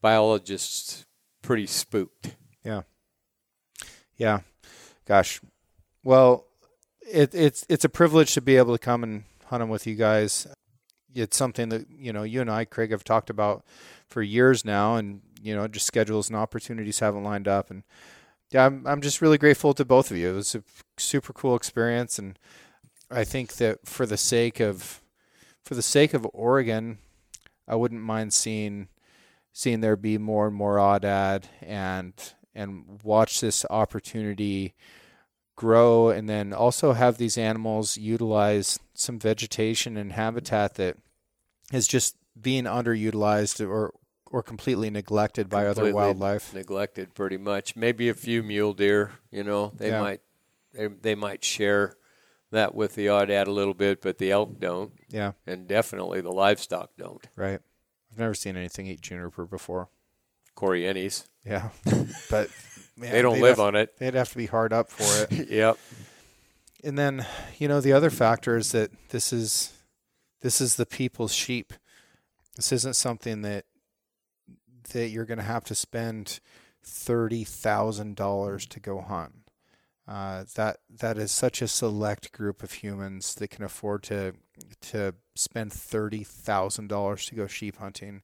biologists pretty spooked. Yeah. Yeah. Gosh. Well, it, it's it's a privilege to be able to come and hunt them with you guys. It's something that you know you and I, Craig, have talked about for years now, and you know just schedules and opportunities haven't lined up. And yeah, I'm I'm just really grateful to both of you. It was a super cool experience, and I think that for the sake of for the sake of Oregon, I wouldn't mind seeing seeing there be more and more aoudad and and watch this opportunity grow and then also have these animals utilize some vegetation and habitat that is just being underutilized or or completely neglected by other wildlife. neglected pretty much. Maybe a few mule deer, you know, they Yeah. might they, they might share that with the aoudad a little bit, but the elk don't, Yeah, and definitely the livestock don't. right. I've never seen anything eat juniper before. Corrientes, Yeah, but man, they don't live have- on it. They'd have to be hard up for it. yep. and then you know the other factor is that this is this is the people's sheep. This isn't something that that you're going to have to spend thirty thousand dollars to go hunt. Uh, that that is such a select group of humans that can afford to to spend thirty thousand dollars to go sheep hunting.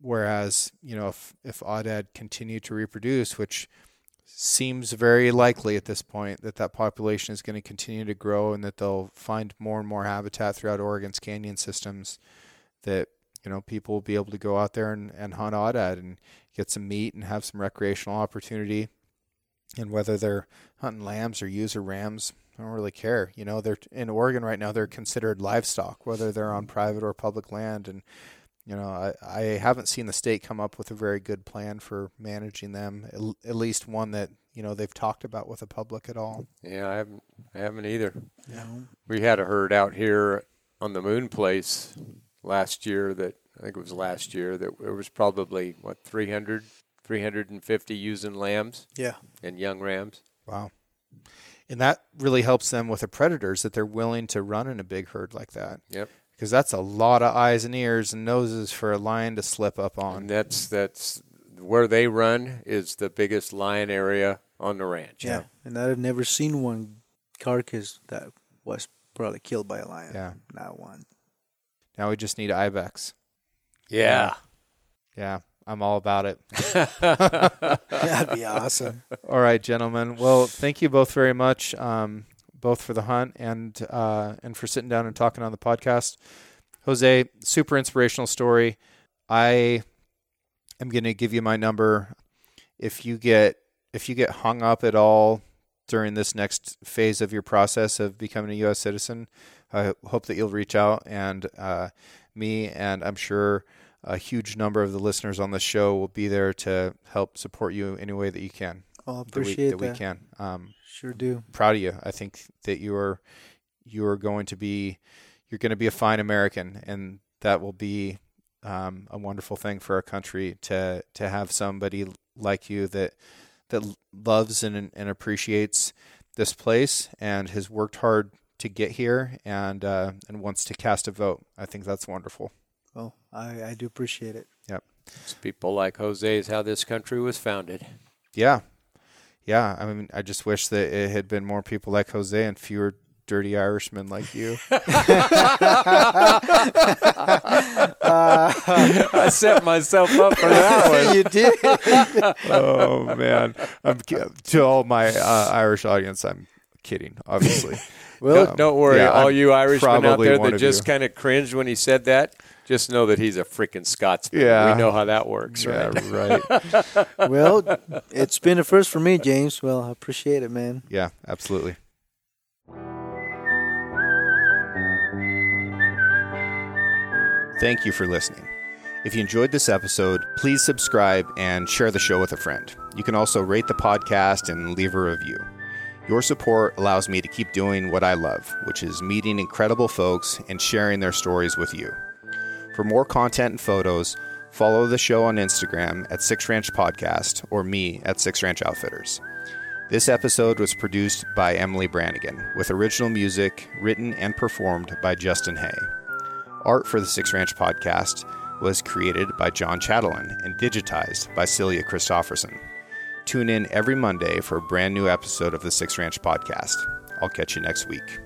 Whereas you know if if Aoudad continue to reproduce, which seems very likely at this point that that population is going to continue to grow and that they'll find more and more habitat throughout Oregon's canyon systems that you know people will be able to go out there and, and hunt aoudad and get some meat and have some recreational opportunity. And whether they're hunting lambs or ewes or rams I don't really care. You know they're in Oregon right now they're considered livestock whether they're on mm-hmm. private or public land. And you know, I, I haven't seen the state come up with a very good plan for managing them, at, at least one that, you know, they've talked about with the public at all. Yeah, I haven't. I haven't either. No. We had a herd out here on the Moon Place last year. That I think it was last year. That there was probably what 300, 350 using lambs Yeah. and young rams. Wow. And that really helps them with the predators that they're willing to run in a big herd like that. Yep. Because that's a lot of eyes and ears and noses for a lion to slip up on. And that's that's where they run is the biggest lion area on the ranch. Yeah. And I've never seen one carcass that was probably killed by a lion. Yeah. Not one. Now we just need ibex. Yeah. Yeah, I'm all about it. That'd be awesome. All right, gentlemen. Well, thank you both very much, um, both for the hunt and uh, and for sitting down and talking on the podcast. Jose, super inspirational story. I am going to give you my number. If you get if you get hung up at all during this next phase of your process of becoming a U.S. citizen, I hope that you'll reach out and uh, me and I'm sure a huge number of the listeners on the show will be there to help support you any way that you can. Oh, That we, appreciate that that. we can. Um, Sure do. proud of you. I think that you are you are going to be you're going to be a fine American, and that will be um, a wonderful thing for our country to to have somebody like you that that loves and and appreciates this place and has worked hard to get here and uh, and wants to cast a vote. I think that's wonderful. Well, I, I do appreciate it. Yep. It's people like Jose is how this country was founded. Yeah, yeah. I mean, I just wish that it had been more people like Jose and fewer dirty Irishmen like you. I set myself up for that one. you did. oh man, I'm to all my uh, Irish audience. I'm kidding, obviously. Well, Don't, don't worry, yeah, all I'm you Irishmen out there that just kind of cringed when he said that. Just know that he's a freaking Scotsman. Yeah. we know how that works, yeah, right? right. well, it's been a first for me, James. Well, I appreciate it, man. Yeah, absolutely. Thank you for listening. If you enjoyed this episode, please subscribe and share the show with a friend. You can also rate the podcast and leave a review. Your support allows me to keep doing what I love, which is meeting incredible folks and sharing their stories with you. For more content and photos, follow the show on Instagram at Six Ranch Podcast or me at Six Ranch Outfitters. This episode was produced by Emily Brannigan, with original music written and performed by Justin Hay. Art for the Six Ranch podcast was created by John Chatelain and digitized by Celia Christofferson. Tune in every Monday for a brand new episode of the Six Ranch podcast. I'll catch you next week.